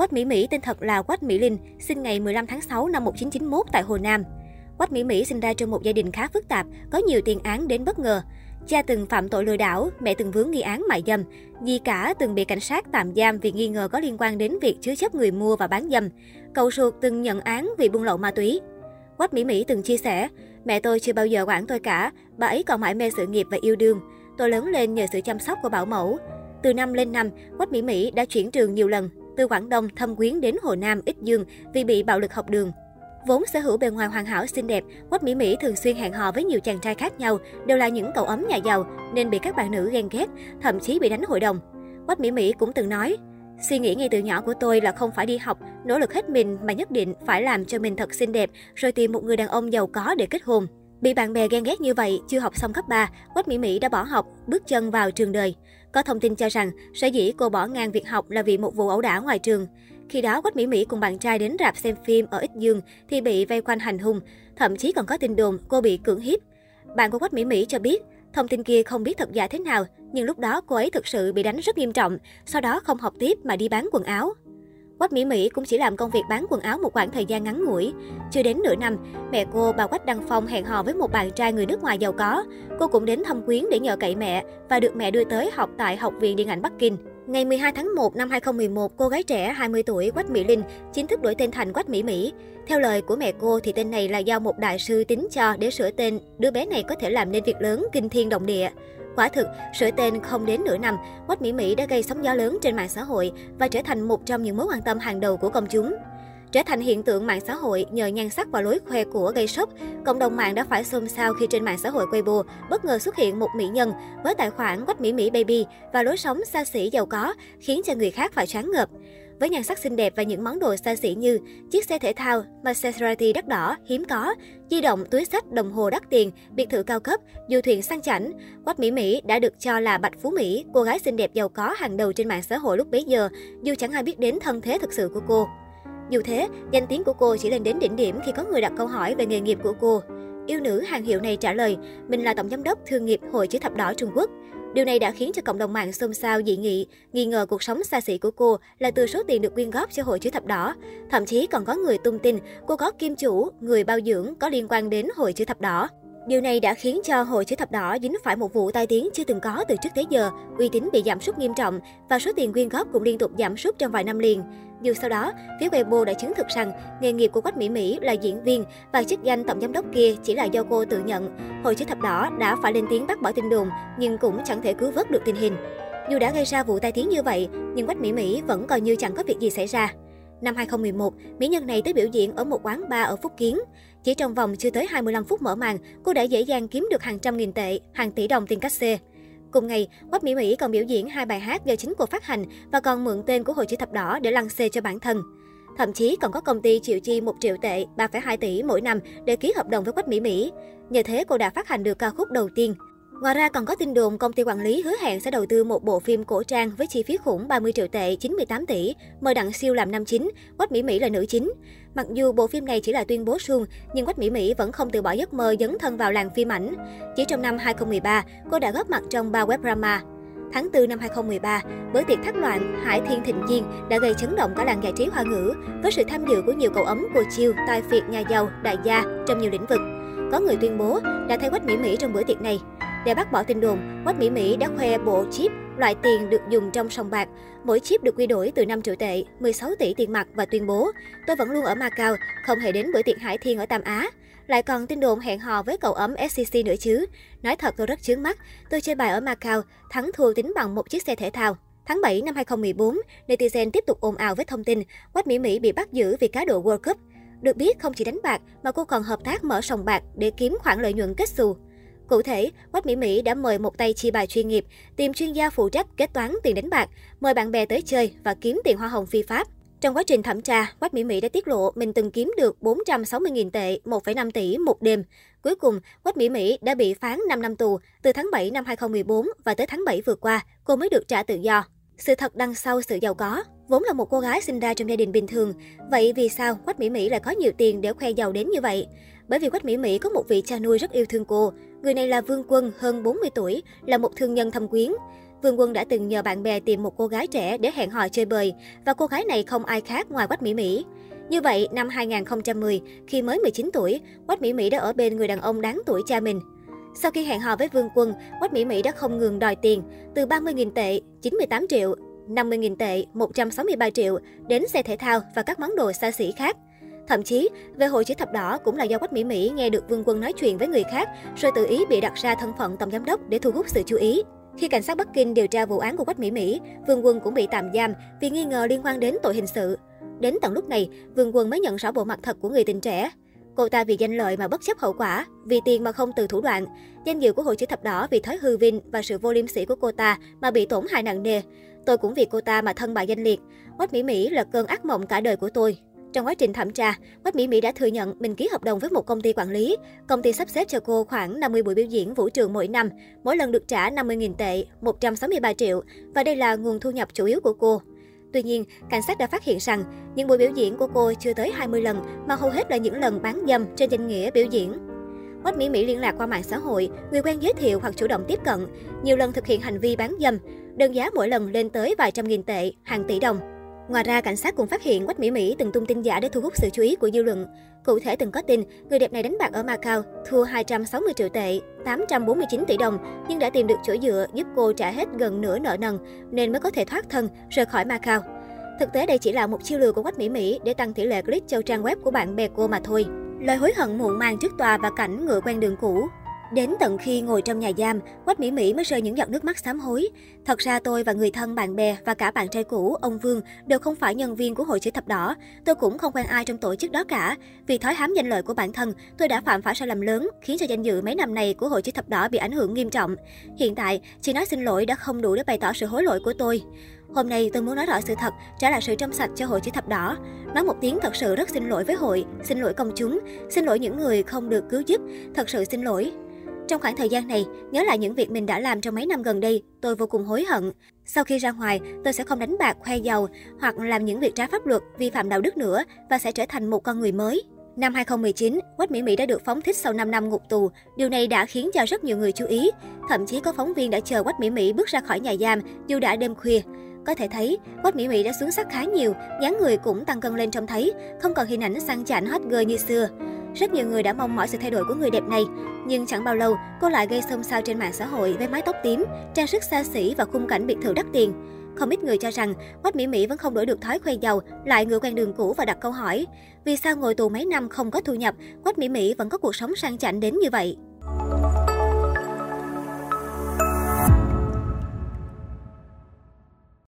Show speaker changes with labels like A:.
A: Quách Mỹ Mỹ tên thật là Quách Mỹ Linh, sinh ngày 15 tháng 6 năm 1991 tại Hồ Nam. Quách Mỹ Mỹ sinh ra trong một gia đình khá phức tạp, có nhiều tiền án đến bất ngờ. Cha từng phạm tội lừa đảo, mẹ từng vướng nghi án mại dâm. Dì cả từng bị cảnh sát tạm giam vì nghi ngờ có liên quan đến việc chứa chấp người mua và bán dâm. Cậu ruột từng nhận án vì buôn lậu ma túy. Quách Mỹ Mỹ từng chia sẻ, mẹ tôi chưa bao giờ quản tôi cả, bà ấy còn mãi mê sự nghiệp và yêu đương. Tôi lớn lên nhờ sự chăm sóc của bảo mẫu. Từ năm lên năm, Quách Mỹ Mỹ đã chuyển trường nhiều lần, từ Quảng Đông thâm quyến đến Hồ Nam Ích Dương vì bị bạo lực học đường. Vốn sở hữu bề ngoài hoàn hảo xinh đẹp, Quách Mỹ Mỹ thường xuyên hẹn hò với nhiều chàng trai khác nhau, đều là những cậu ấm nhà giàu nên bị các bạn nữ ghen ghét, thậm chí bị đánh hội đồng. Quách Mỹ Mỹ cũng từng nói, Suy nghĩ ngay từ nhỏ của tôi là không phải đi học, nỗ lực hết mình mà nhất định phải làm cho mình thật xinh đẹp, rồi tìm một người đàn ông giàu có để kết hôn. Bị bạn bè ghen ghét như vậy, chưa học xong cấp 3, Quách Mỹ Mỹ đã bỏ học, bước chân vào trường đời. Có thông tin cho rằng, sở dĩ cô bỏ ngang việc học là vì một vụ ẩu đả ngoài trường. Khi đó, Quách Mỹ Mỹ cùng bạn trai đến rạp xem phim ở Ích Dương thì bị vây quanh hành hung, thậm chí còn có tin đồn cô bị cưỡng hiếp. Bạn của Quách Mỹ Mỹ cho biết, thông tin kia không biết thật giả thế nào, nhưng lúc đó cô ấy thực sự bị đánh rất nghiêm trọng, sau đó không học tiếp mà đi bán quần áo. Quách Mỹ Mỹ cũng chỉ làm công việc bán quần áo một khoảng thời gian ngắn ngủi. Chưa đến nửa năm, mẹ cô, bà Quách Đăng Phong hẹn hò với một bạn trai người nước ngoài giàu có. Cô cũng đến thăm quyến để nhờ cậy mẹ và được mẹ đưa tới học tại Học viện Điện ảnh Bắc Kinh. Ngày 12 tháng 1 năm 2011, cô gái trẻ 20 tuổi Quách Mỹ Linh chính thức đổi tên thành Quách Mỹ Mỹ. Theo lời của mẹ cô thì tên này là do một đại sư tính cho để sửa tên, đứa bé này có thể làm nên việc lớn kinh thiên động địa. Quả thực, sửa tên không đến nửa năm, Quách Mỹ Mỹ đã gây sóng gió lớn trên mạng xã hội và trở thành một trong những mối quan tâm hàng đầu của công chúng. Trở thành hiện tượng mạng xã hội nhờ nhan sắc và lối khoe của gây sốc, cộng đồng mạng đã phải xôn xao khi trên mạng xã hội Weibo bất ngờ xuất hiện một mỹ nhân với tài khoản Quách Mỹ Mỹ Baby và lối sống xa xỉ giàu có, khiến cho người khác phải choáng ngợp. Với nhan sắc xinh đẹp và những món đồ xa xỉ như chiếc xe thể thao, Maserati đắt đỏ, hiếm có, di động, túi sách, đồng hồ đắt tiền, biệt thự cao cấp, du thuyền sang chảnh, Quách Mỹ Mỹ đã được cho là Bạch Phú Mỹ, cô gái xinh đẹp giàu có hàng đầu trên mạng xã hội lúc bấy giờ, dù chẳng ai biết đến thân thế thực sự của cô. Dù thế, danh tiếng của cô chỉ lên đến đỉnh điểm khi có người đặt câu hỏi về nghề nghiệp của cô. Yêu nữ hàng hiệu này trả lời, mình là tổng giám đốc thương nghiệp Hội chữ thập đỏ Trung Quốc. Điều này đã khiến cho cộng đồng mạng xôn xao dị nghị, nghi ngờ cuộc sống xa xỉ của cô là từ số tiền được quyên góp cho Hội chữ thập đỏ. Thậm chí còn có người tung tin cô có kim chủ, người bao dưỡng có liên quan đến Hội chữ thập đỏ. Điều này đã khiến cho Hội chữ thập đỏ dính phải một vụ tai tiếng chưa từng có từ trước tới giờ, uy tín bị giảm sút nghiêm trọng và số tiền quyên góp cũng liên tục giảm sút trong vài năm liền. Dù sau đó, phía Weibo đã chứng thực rằng nghề nghiệp của Quách Mỹ Mỹ là diễn viên và chức danh tổng giám đốc kia chỉ là do cô tự nhận. Hội chữ thập đỏ đã phải lên tiếng bác bỏ tin đồn nhưng cũng chẳng thể cứu vớt được tình hình. Dù đã gây ra vụ tai tiếng như vậy, nhưng Quách Mỹ Mỹ vẫn coi như chẳng có việc gì xảy ra. Năm 2011, mỹ nhân này tới biểu diễn ở một quán bar ở Phúc Kiến. Chỉ trong vòng chưa tới 25 phút mở màn, cô đã dễ dàng kiếm được hàng trăm nghìn tệ, hàng tỷ đồng tiền cát xê. Cùng ngày, Quách Mỹ Mỹ còn biểu diễn hai bài hát do chính cô phát hành và còn mượn tên của Hội chữ thập đỏ để lăng xê cho bản thân. Thậm chí còn có công ty chịu chi 1 triệu tệ, 3,2 tỷ mỗi năm để ký hợp đồng với Quách Mỹ Mỹ. Nhờ thế cô đã phát hành được ca khúc đầu tiên. Ngoài ra còn có tin đồn công ty quản lý hứa hẹn sẽ đầu tư một bộ phim cổ trang với chi phí khủng 30 triệu tệ, 98 tỷ, mời Đặng Siêu làm nam chính, Quách Mỹ Mỹ là nữ chính. Mặc dù bộ phim này chỉ là tuyên bố suông, nhưng Quách Mỹ Mỹ vẫn không từ bỏ giấc mơ dấn thân vào làng phim ảnh. Chỉ trong năm 2013, cô đã góp mặt trong ba web drama. Tháng 4 năm 2013, bữa tiệc thác loạn Hải Thiên Thịnh Diên đã gây chấn động cả làng giải trí hoa ngữ với sự tham dự của nhiều cậu ấm của chiêu, tài phiệt, nhà giàu, đại gia trong nhiều lĩnh vực. Có người tuyên bố đã thấy Quách Mỹ Mỹ trong bữa tiệc này. Để bác bỏ tin đồn, Quách Mỹ Mỹ đã khoe bộ chip loại tiền được dùng trong sòng bạc. Mỗi chip được quy đổi từ 5 triệu tệ, 16 tỷ tiền mặt và tuyên bố tôi vẫn luôn ở Macau, không hề đến bữa tiệc Hải Thiên ở Tam Á. Lại còn tin đồn hẹn hò với cậu ấm SCC nữa chứ. Nói thật tôi rất chướng mắt, tôi chơi bài ở Macau, thắng thua tính bằng một chiếc xe thể thao. Tháng 7 năm 2014, netizen tiếp tục ồn ào với thông tin Quách Mỹ Mỹ bị bắt giữ vì cá độ World Cup. Được biết không chỉ đánh bạc mà cô còn hợp tác mở sòng bạc để kiếm khoản lợi nhuận kết xù. Cụ thể, Quách Mỹ Mỹ đã mời một tay chi bài chuyên nghiệp, tìm chuyên gia phụ trách kế toán tiền đánh bạc, mời bạn bè tới chơi và kiếm tiền hoa hồng phi pháp. Trong quá trình thẩm tra, Quách Mỹ Mỹ đã tiết lộ mình từng kiếm được 460.000 tệ, 1,5 tỷ một đêm. Cuối cùng, Quách Mỹ Mỹ đã bị phán 5 năm tù từ tháng 7 năm 2014 và tới tháng 7 vừa qua, cô mới được trả tự do. Sự thật đằng sau sự giàu có, vốn là một cô gái sinh ra trong gia đình bình thường. Vậy vì sao Quách Mỹ Mỹ lại có nhiều tiền để khoe giàu đến như vậy? Bởi vì Quách Mỹ Mỹ có một vị cha nuôi rất yêu thương cô. Người này là Vương Quân, hơn 40 tuổi, là một thương nhân thâm quyến. Vương Quân đã từng nhờ bạn bè tìm một cô gái trẻ để hẹn hò chơi bời, và cô gái này không ai khác ngoài Quách Mỹ Mỹ. Như vậy, năm 2010, khi mới 19 tuổi, Quách Mỹ Mỹ đã ở bên người đàn ông đáng tuổi cha mình. Sau khi hẹn hò với Vương Quân, Quách Mỹ Mỹ đã không ngừng đòi tiền, từ 30.000 tệ, 98 triệu, 50.000 tệ, 163 triệu, đến xe thể thao và các món đồ xa xỉ khác. Thậm chí, về hội chữ thập đỏ cũng là do Quách Mỹ Mỹ nghe được Vương Quân nói chuyện với người khác, rồi tự ý bị đặt ra thân phận tổng giám đốc để thu hút sự chú ý. Khi cảnh sát Bắc Kinh điều tra vụ án của Quách Mỹ Mỹ, Vương Quân cũng bị tạm giam vì nghi ngờ liên quan đến tội hình sự. Đến tận lúc này, Vương Quân mới nhận rõ bộ mặt thật của người tình trẻ. Cô ta vì danh lợi mà bất chấp hậu quả, vì tiền mà không từ thủ đoạn. Danh dự của Hội chữ thập đỏ vì thói hư vinh và sự vô liêm sỉ của cô ta mà bị tổn hại nặng nề. Tôi cũng vì cô ta mà thân bại danh liệt. Quách Mỹ Mỹ là cơn ác mộng cả đời của tôi. Trong quá trình thẩm tra, Quách Mỹ Mỹ đã thừa nhận mình ký hợp đồng với một công ty quản lý. Công ty sắp xếp cho cô khoảng 50 buổi biểu diễn vũ trường mỗi năm, mỗi lần được trả 50.000 tệ, 163 triệu, và đây là nguồn thu nhập chủ yếu của cô. Tuy nhiên, cảnh sát đã phát hiện rằng những buổi biểu diễn của cô chưa tới 20 lần, mà hầu hết là những lần bán dâm trên danh nghĩa biểu diễn. Quách Mỹ Mỹ liên lạc qua mạng xã hội, người quen giới thiệu hoặc chủ động tiếp cận, nhiều lần thực hiện hành vi bán dâm, đơn giá mỗi lần lên tới vài trăm nghìn tệ, hàng tỷ đồng. Ngoài ra, cảnh sát cũng phát hiện Quách Mỹ Mỹ từng tung tin giả để thu hút sự chú ý của dư luận. Cụ thể từng có tin, người đẹp này đánh bạc ở Macau, thua 260 triệu tệ, 849 tỷ đồng, nhưng đã tìm được chỗ dựa giúp cô trả hết gần nửa nợ nần, nên mới có thể thoát thân, rời khỏi Macau. Thực tế đây chỉ là một chiêu lừa của Quách Mỹ Mỹ để tăng tỷ lệ click cho trang web của bạn bè cô mà thôi. Lời hối hận muộn màng trước tòa và cảnh ngựa quen đường cũ. Đến tận khi ngồi trong nhà giam, Quách Mỹ Mỹ mới rơi những giọt nước mắt sám hối. Thật ra tôi và người thân, bạn bè và cả bạn trai cũ, ông Vương, đều không phải nhân viên của Hội chữ thập đỏ. Tôi cũng không quen ai trong tổ chức đó cả. Vì thói hám danh lợi của bản thân, tôi đã phạm phải sai lầm lớn, khiến cho danh dự mấy năm này của Hội chữ thập đỏ bị ảnh hưởng nghiêm trọng. Hiện tại, chỉ nói xin lỗi đã không đủ để bày tỏ sự hối lỗi của tôi. Hôm nay tôi muốn nói rõ sự thật, trả lại sự trong sạch cho Hội chữ thập đỏ. Nói một tiếng thật sự rất xin lỗi với hội, xin lỗi công chúng, xin lỗi những người không được cứu giúp, thật sự xin lỗi. Trong khoảng thời gian này, nhớ lại những việc mình đã làm trong mấy năm gần đây, tôi vô cùng hối hận. Sau khi ra ngoài, tôi sẽ không đánh bạc, khoe giàu hoặc làm những việc trái pháp luật, vi phạm đạo đức nữa và sẽ trở thành một con người mới. Năm 2019, Quách Mỹ Mỹ đã được phóng thích sau 5 năm ngục tù. Điều này đã khiến cho rất nhiều người chú ý. Thậm chí có phóng viên đã chờ Quách Mỹ Mỹ bước ra khỏi nhà giam dù đã đêm khuya. Có thể thấy, Quách Mỹ Mỹ đã xuống sắc khá nhiều, dáng người cũng tăng cân lên trông thấy, không còn hình ảnh sang chảnh hot girl như xưa. Rất nhiều người đã mong mỏi sự thay đổi của người đẹp này, nhưng chẳng bao lâu cô lại gây xôn xao trên mạng xã hội với mái tóc tím, trang sức xa xỉ và khung cảnh biệt thự đắt tiền. Không ít người cho rằng Quách Mỹ Mỹ vẫn không đổi được thói khoe giàu, lại ngựa quen đường cũ và đặt câu hỏi. Vì sao ngồi tù mấy năm không có thu nhập, Quách Mỹ Mỹ vẫn có cuộc sống sang chảnh đến như vậy?